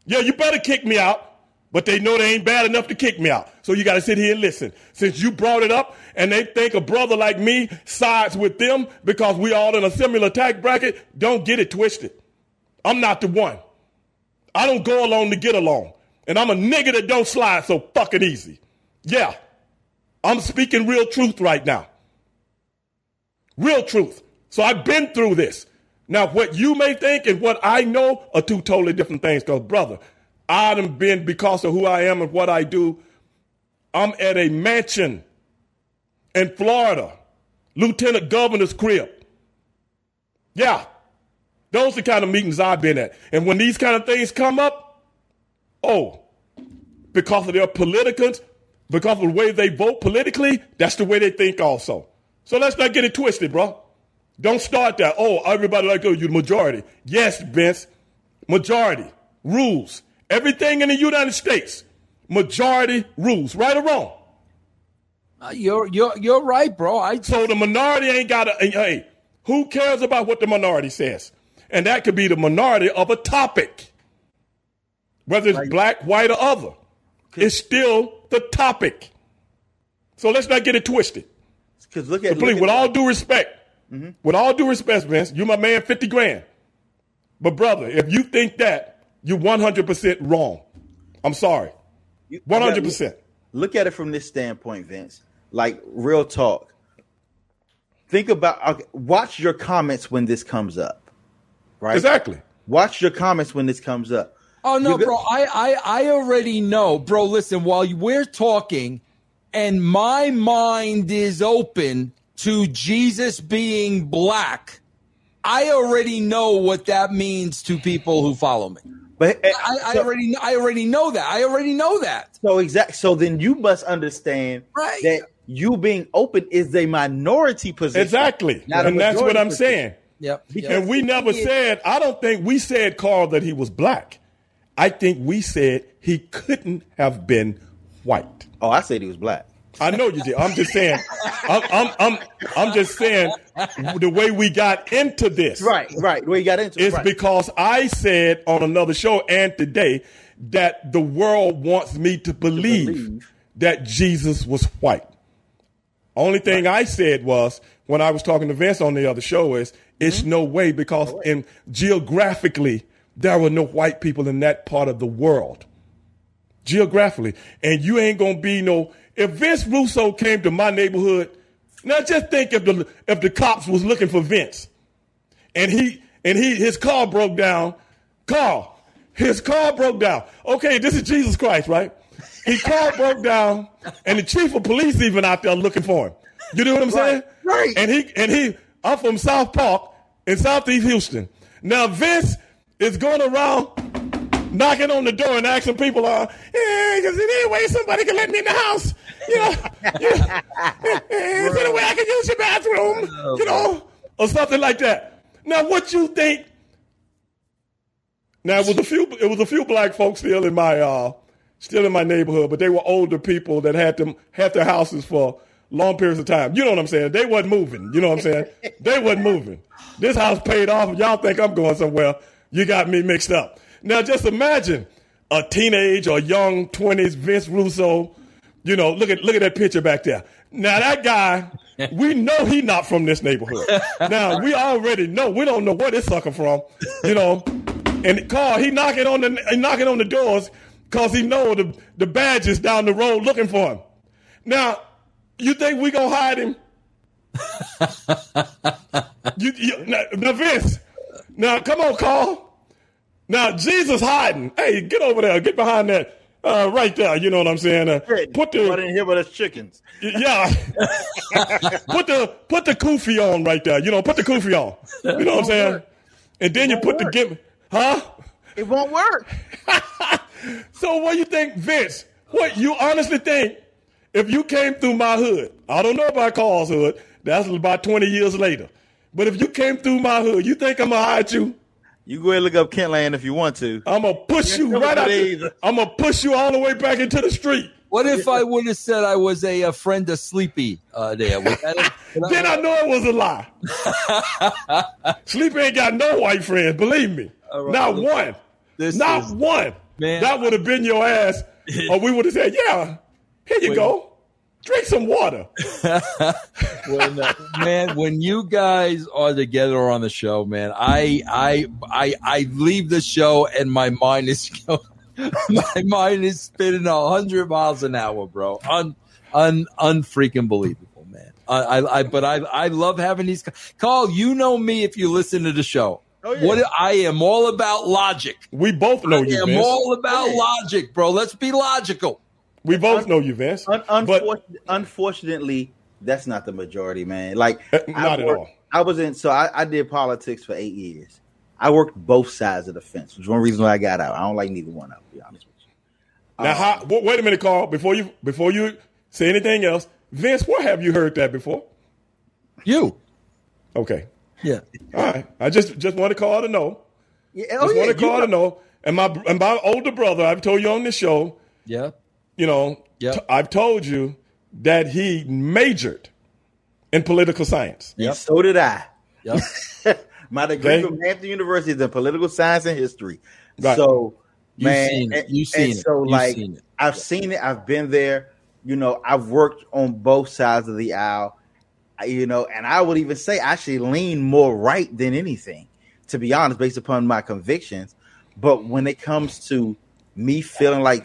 Yeah, you better kick me out. But they know they ain't bad enough to kick me out. So you got to sit here and listen. Since you brought it up and they think a brother like me sides with them because we all in a similar tax bracket, don't get it twisted. I'm not the one. I don't go along to get along. And I'm a nigga that don't slide so fucking easy. Yeah. I'm speaking real truth right now. Real truth. So I've been through this. Now, what you may think and what I know are two totally different things. Because, brother, I done been because of who I am and what I do. I'm at a mansion in Florida, lieutenant governor's crib. Yeah, those are the kind of meetings I've been at. And when these kind of things come up, oh, because of their politicans, because of the way they vote politically, that's the way they think also. So let's not get it twisted, bro. Don't start that. Oh, everybody like, oh, you're the majority. Yes, Vince, majority rules. Everything in the United States, majority rules, right or wrong. Uh, you're you're you're right, bro. I So the minority ain't got to, hey, who cares about what the minority says? And that could be the minority of a topic, whether it's black, white, or other. It's still the topic. So let's not get it twisted. Because look at, But please, look with at all due respect, with all due respect, Vince, you my man, 50 grand. But brother, if you think that, you're 100% wrong. I'm sorry. You- 100%. Look at it from this standpoint, Vince. Like real talk. Think about okay, watch your comments when this comes up. Right? Exactly. Watch your comments when this comes up. Oh no, bro! I, I I already know, bro. Listen, while we're talking, and my mind is open to Jesus being black, I already know what that means to people who follow me. But eh, I, I so- already I already know that. I already know that. So exact. So then you must understand Right. that you being open is a minority position. Exactly. And that's what I'm position. saying. Yep. Because- And we never said, I don't think we said, Carl, that he was black. I think we said he couldn't have been white. Oh, I said he was black. I know you did. I'm just saying, I'm, I'm, I'm, I'm just saying the way we got into this. Right, right. Where you got into it. It's right. because I said on another show and today that the world wants me to believe, believe. that Jesus was white. Only thing I said was when I was talking to Vince on the other show is it's Mm-hmm. no way because in geographically there were no white people in that part of the world. Geographically. And you ain't gonna be no if Vince Russo came to my neighborhood, now just think if the if the cops was looking for Vince, and he and he his car broke down, car, his car broke down. Okay, this is Jesus Christ, right? His car broke down, and the chief of police even out there looking for him. You know what I'm saying? right. And he and he, I'm from South Park in Southeast Houston. Now Vince is going around knocking on the door and asking people, uh, hey, is there any way somebody can let me in the house? You know, yeah. is there any way I can use your bathroom? You know, or something like that. Now, what you think? Now, it was a few. It was a few black folks still in my uh, still in my neighborhood, but they were older people that had them had their houses for long periods of time. You know what I'm saying? They wasn't moving. You know what I'm saying? they wasn't moving. This house paid off. Y'all think I'm going somewhere? You got me mixed up. Now, just imagine a teenage or young 20s Vince Russo. You know, look at look at that picture back there. Now that guy, we know he not from this neighborhood. Now we already know. We don't know where this sucker from. You know, and Carl, he knocking on the he knocking on the doors because he know the the badges down the road looking for him. Now, you think we gonna hide him? you, you now, now, Vince. Now, come on, Carl. Now, Jesus hiding. Hey, get over there. Get behind that. Uh, right there. You know what I'm saying? Uh, put the. I didn't hear about us chickens. Yeah. put the put the kufi on right there. You know, put the kufi on. You know what I'm saying? And then you put the gimmick. Huh? It won't work. so what do you think, Vince? What you honestly think if you came through my hood? I don't know about Carl's hood. That's about 20 years later. But if you came through my hood, you think I'm gonna hide you? You go ahead and look up Kentland if you want to. I'm gonna push you right out. The, I'm gonna push you all the way back into the street. What if I would have said I was a, a friend of Sleepy uh, there? Was that a, then I know it was a lie. Sleepy ain't got no white friends, believe me. Right, Not this, one. This Not is, one. Man, that would have been your ass. or we would have said, yeah, here you Wait. go. Drink some water. when, uh, man, when you guys are together on the show, man, I I I I leave the show and my mind is my mind is spinning a hundred miles an hour, bro. Un un unfreaking believable, man. I, I, I but I I love having these. Carl, you know me if you listen to the show. Oh, yeah. What I am all about logic. We both know you. I'm all about Yeah. logic, bro. Let's be logical. We both know you, Vince. Un- but unfortunately, that's not the majority, man. Like Uh, I not at all. I was in, so I, I did politics for eight years. I worked both sides of the fence, which is one reason why I got out. I don't like neither one of them. Be honest with you. now, Um, how, w- wait a minute, Carl. Before you before you say anything else, Vince, where have you heard that before? You, Okay, yeah. all right. I just just want to Carl to know. Yeah, I Just oh, yeah, want to Carl to know. And my and my older brother, I've told you on this show. Yeah. You know, Yep. t- I've told you that he majored in political science. And so did I. Yep. My degree Okay. from Hampton University is in political science and history. Right. So, You've man, seen it. You've seen and it. so You've like seen it. I've seen it. I've been there. You know, I've worked on both sides of the aisle. You know, and I would even say I actually lean more right than anything, to be honest, based upon my convictions. But when it comes to me feeling like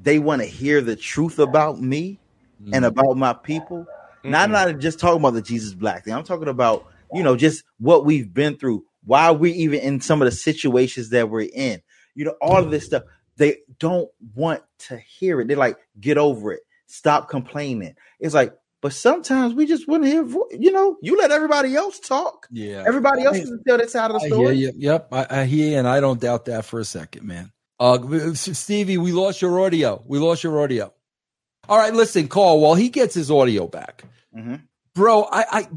they want to hear the truth about me Mm-hmm. and about my people, not not just talking about the Jesus Black thing. I'm talking about you know just what we've been through, why we even in some of the situations that we're in. You know, all of this stuff. They don't want to hear it. They're like, get over it. Stop complaining. It's like, but sometimes we just want to hear. You know, you let everybody else talk. Yeah. Everybody else can tell that side of the I story. you. Yep, I, I hear and I don't doubt that for a second, man. Uh, Stevie, we lost your audio. We lost your audio. All right, listen, Carl while he gets his audio back, Mhm. bro. I, I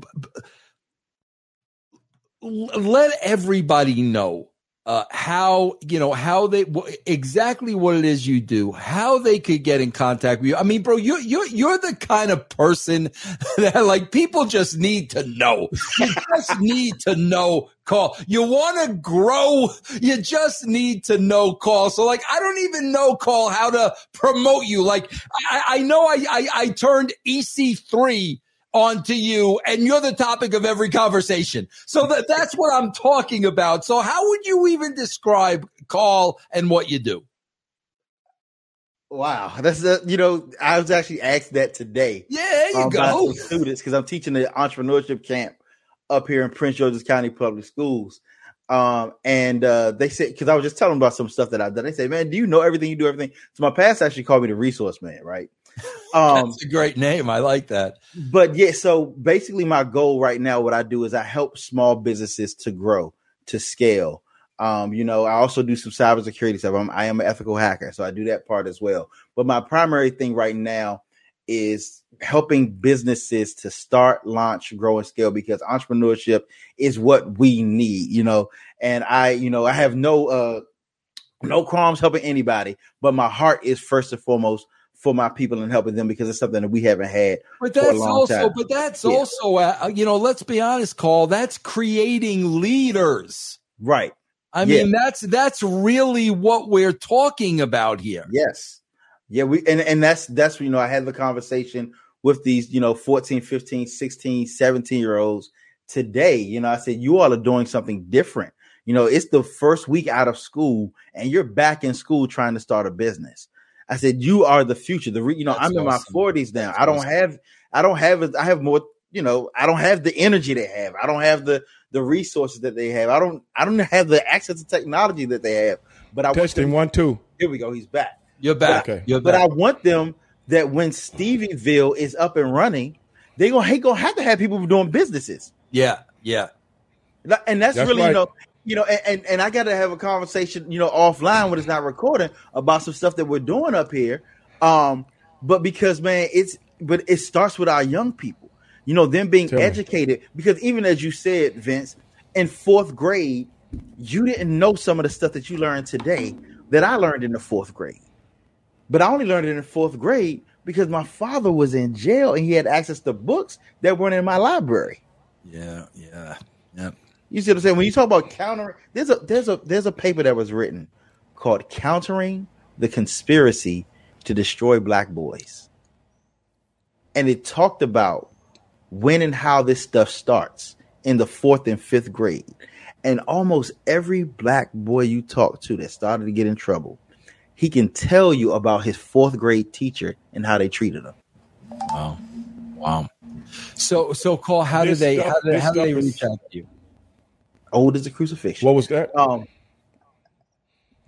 b- let everybody know uh, how you know how they exactly what it is you do, how they could get in contact with you. I mean, bro, you're you're you're the kind of person that like people just need to know. You just need to know. Carl. You want to grow. You just need to know. Carl. So like, I don't even know. Carl how to promote you. Like, I, I know I, I I turned EC three onto you and you're the topic of every conversation. So that that's what I'm talking about. So how would you even describe Carl and what you do? Wow, that's a, you know I was actually asked that today. Yeah, there you um, go. students because I'm teaching the entrepreneurship camp up here in Prince George's County Public Schools. Um, and uh, they said because I was just telling them about some stuff that I've done. They say, "Man, do you know everything? You do everything." So my past actually called me the resource man, right? Um, That's a great name. I like that. but yeah, so basically, my goal right now, what I do is I help small businesses to grow, to scale. Um, you know, I also do some cybersecurity stuff. I'm, I am an ethical hacker, so I do that part as well. But my primary thing right now is helping businesses to start, launch, grow, and scale because entrepreneurship is what we need. You know, and I, you know, I have no uh no qualms helping anybody, but my heart is first and foremost for my people and helping them because it's something that we haven't had But for a that's long also, time. but that's Yeah. also, uh, you know, let's be honest, Carl. That's creating leaders. right. I Yeah. mean, that's that's really what we're talking about here. Yes. Yeah, we and and that's that's you know I had the conversation with these, you know, 14, 15, 16, 17 year olds today. You know, I said you all are doing something different. You know, it's the first week out of school and you're back in school trying to start a business. I said you are the future. The re, you know, That's I'm in my 40s now. That's I don't awesome. have I don't have I have more, you know, I don't have the energy they have. I don't have the the resources that they have. I don't I don't have the access to technology that they have. But I want Testing them- one, two. here we go. He's back. You're back. Okay. You're But back. I want them that when Stevieville is up and running, they gonna he gonna have to have people doing businesses, yeah, yeah. and that's, That's really right. you know you know and, and and I got to have a conversation you know offline when it's not recording about some stuff that we're doing up here. Um, but because man, it's but it starts with our young people, you know, them being Tell me. educated. Because even as you said, Vince, in fourth grade, you didn't know some of the stuff that you learned today that I learned in the fourth grade. But I only learned it in fourth grade because my father was in jail and he had access to books that weren't in my library. Yeah, yeah, yeah. You see what I'm saying? When you talk about countering, there's a there's a there's a paper that was written called "Countering the Conspiracy to Destroy Black Boys," and it talked about when and how this stuff starts in the fourth and fifth grade. And almost every black boy you talk to that started to get in trouble, he can tell you about his fourth grade teacher and how they treated him. Wow, wow. So, so Carl. How do they? stuff- How do, this how do they is- reach out to you? Old as a crucifixion. What was that? Um,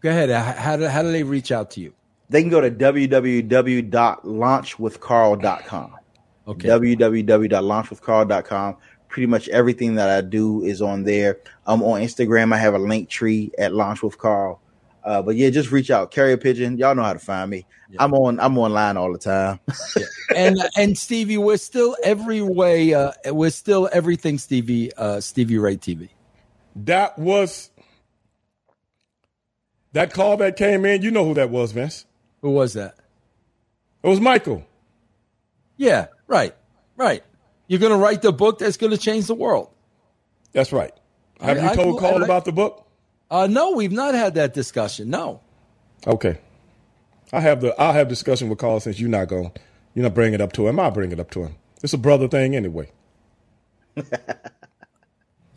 Go ahead. How how do, how do they reach out to you? they can go to www.launchwithcarl.com. Okay. www.launchwithcarl.com. Pretty much everything that I do is on there. I'm on Instagram, I have a link tree at Launch with Carl. Uh, but yeah, just reach out, carry a pigeon. Y'all know how to find me. I'm on. I'm online all the time. and and Stevie, we're still every way. Uh, we're still everything. Stevie, uh, Stevie Ray TV. That was that call that came in. You know who that was, Vince. Who was that? It was Michael. Yeah, right, right. You're going to write the book that's going to change the world. That's right. Have I- you I- told Carl I- about the book? Uh, no, we've not had that discussion. No. Okay. I have the I'll have discussion with Carl since you're not going you're not bringing it up to him. I'll bring it up to him. It's a brother thing anyway.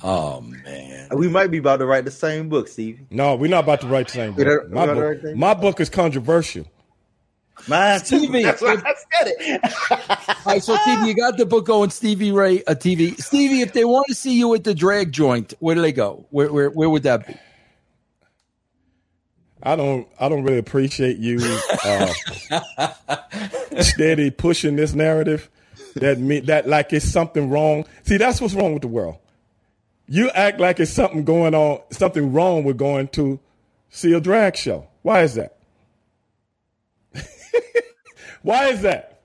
Oh man. We might be about to write the same book, Steve. No, we're not about to write the same You book. know- My you know book, everything? my book is controversial. Mine too. Stevie, That's why I said it. All right, so Stevie, you got the book going. Stevie Ray, a TV. Stevie, if they want to see you at the drag joint, where do they go? Where where where would that be? I don't I don't really appreciate you uh, steady pushing this narrative that me that like it's something wrong. See, that's what's wrong with the world. You act like it's something going on, something wrong with going to see a drag show. Why is that? Why is that?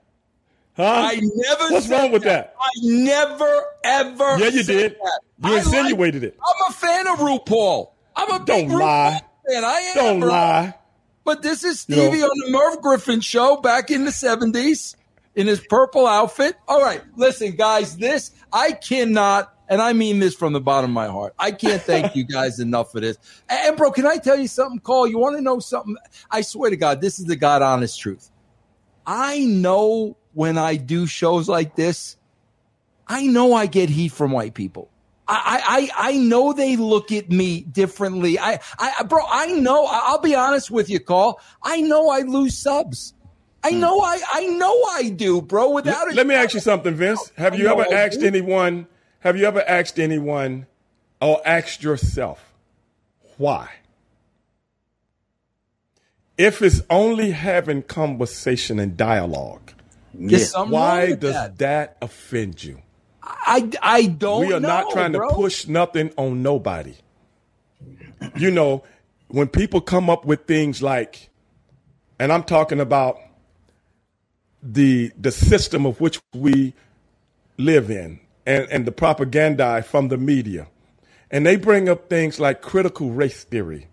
Huh? I never. What's wrong with that? I never ever. Yeah, you said did. that. You I insinuated it. I'm a fan of RuPaul. I'm a big Don't RuPaul lie. fan. I am. Don't lie. But this is You know- Stevie on the Merv Griffin show back in the 70s in his purple outfit. All right, listen, guys, this, I cannot, and I mean this from the bottom of my heart, I can't thank you guys enough for this. And, bro, can I tell you something, Carl You want to know something? I swear to God, this is the God honest truth. I know when I do shows like this, I know I get heat from white people. I, I, I know they look at me differently. I, I, bro, I know. I'll be honest with you, Carl. I know I lose subs. I hmm. know I, I know I do, bro. Without Let, it, let me ask you something, Vince. Have you ever asked anyone? Have you ever asked anyone, or asked yourself, why? If it's only having conversation and dialogue, There's why does that. that offend you? I, I don't. we are not trying bro. to push nothing on nobody. You know, when people come up with things like, and I'm talking about the the system of which we live in and, and the propaganda from the media. And they bring up things like critical race theory.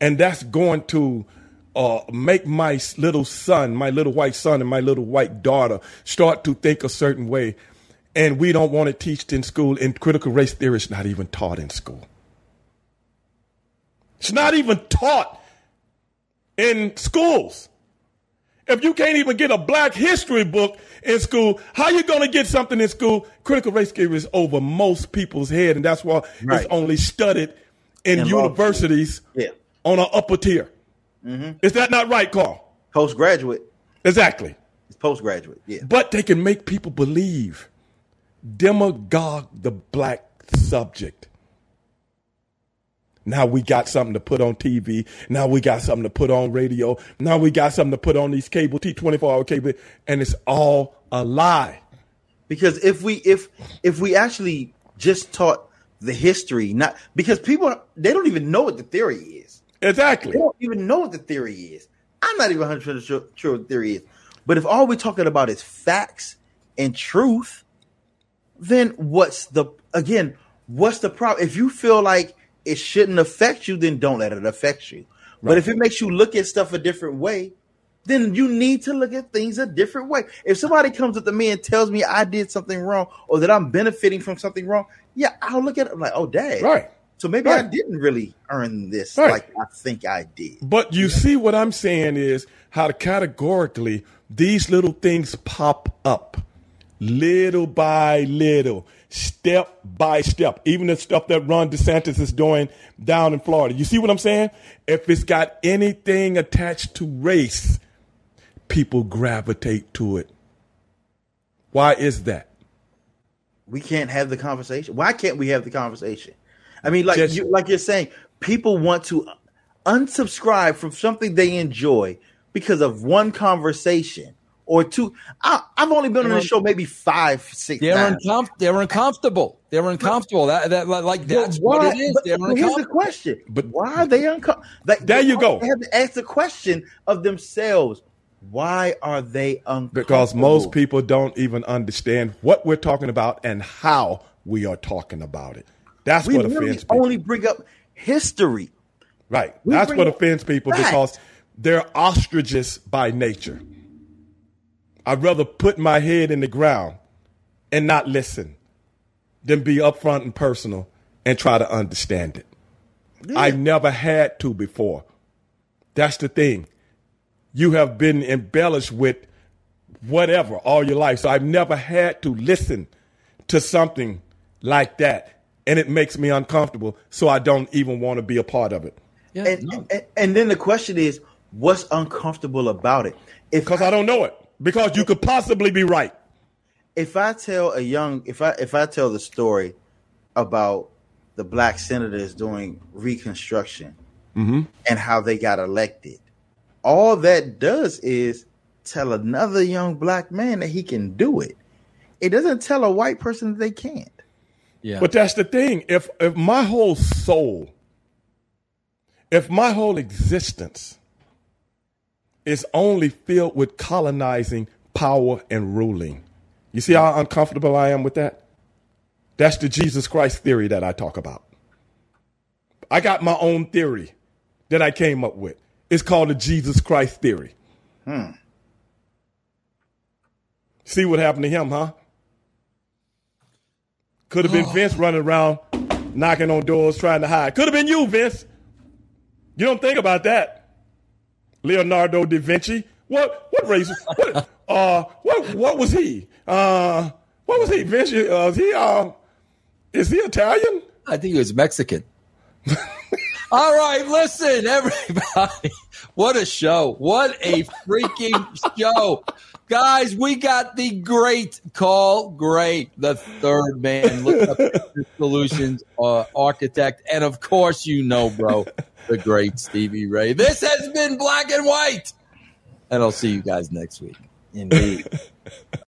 And that's going to uh, make my little son, my little white son, and my little white daughter start to think a certain way. And we don't want it taught in school. And critical race theory is not even taught in school. It's not even taught in schools. If you can't even get a black history book in school, how you going to get something in school? Critical race theory is over most people's head, and that's why Right. it's only studied in, In universities Yeah. on an upper tier. Mm-hmm. Is that not right, Carl? Postgraduate. Exactly. It's postgraduate. Yeah. But they can make people believe demagogue the black subject. Now we got something to put on TV. Now we got something to put on radio. Now we got something to put on these cable T twenty four hour cable, and it's all a lie. Because if we if if we actually just taught the history, not because people they don't even know what the theory is. Exactly. They don't even know what the theory is. I'm not even 100 percent sure, sure what the theory is. But if all we're talking about is facts and truth, then what's the again? What's the problem? If you feel like it shouldn't affect you, then don't let it affect you. But if it makes you look at stuff a different way, then you need to look at things a different way. If somebody comes up to me and tells me I did something wrong or that I'm benefiting from something wrong, yeah, I'll look at it like, oh, dad. Right. So maybe I didn't really earn this Right. like I think I did. But you see what I'm saying is how categorically these little things pop up little by little, step by step. Even the stuff that Ron DeSantis is doing down in Florida. You see what I'm saying? If it's got anything attached to race, people gravitate to it. Why is that? We can't have the conversation. Why can't we have the conversation? I mean, like Just- you, like you're saying, people want to unsubscribe from something they enjoy because of one conversation or two. I, I've only been on the show maybe five, six They're, times. uncom- they're uncomfortable. They're uncomfortable. That, that like that's Why- what it is. but- They're but here's the question: But why are they uncomfortable? Like, There you go. They have to ask the question of themselves: Why are they uncomfortable? Because most people don't even understand what we're talking about and how we are talking about it. That's we what literally offends people. only bring up history. Right. We That's what offends people facts. because they're ostriches by nature. I'd rather put my head in the ground and not listen than be upfront and personal and try to understand it. I never had to before. That's the thing. You have been embellished with whatever all your life. So I've never had to listen to something like that. And it makes me uncomfortable. So I don't even want to be a part of it. Yeah, and, no. and and then the question is, what's uncomfortable about it? If Because I don't know it. Because you could possibly be right. if I tell a young if I if I tell the story about the black senators doing reconstruction Mm-hmm. and how they got elected, all that does is tell another young black man that he can do it. It doesn't tell a white person that they can't. Yeah. But that's the thing. If if my whole soul, if my whole existence is only filled with colonizing, power, and ruling, you see how uncomfortable I am with that? That's the Jesus Christ theory that I talk about. I got my own theory that I came up with. It's called the Jesus Christ theory. Hmm. See what happened to him, huh? Could have been oh. Vince running around knocking on doors trying to hide. Could have been you, Vince. You don't think about that. Leonardo da Vinci. What what race? What uh what what was he? Uh what was he? Vinci uh was he uh Is he Italian? I think he was Mexican. All right, listen, everybody. What a show. What a freaking show. Guys, we got the great Carl Gray, the third man. Look up Solutions uh, architect. And of course, you know, bro, the great Stevie Ray. This has been Black and White. And I'll see you guys next week. Indeed.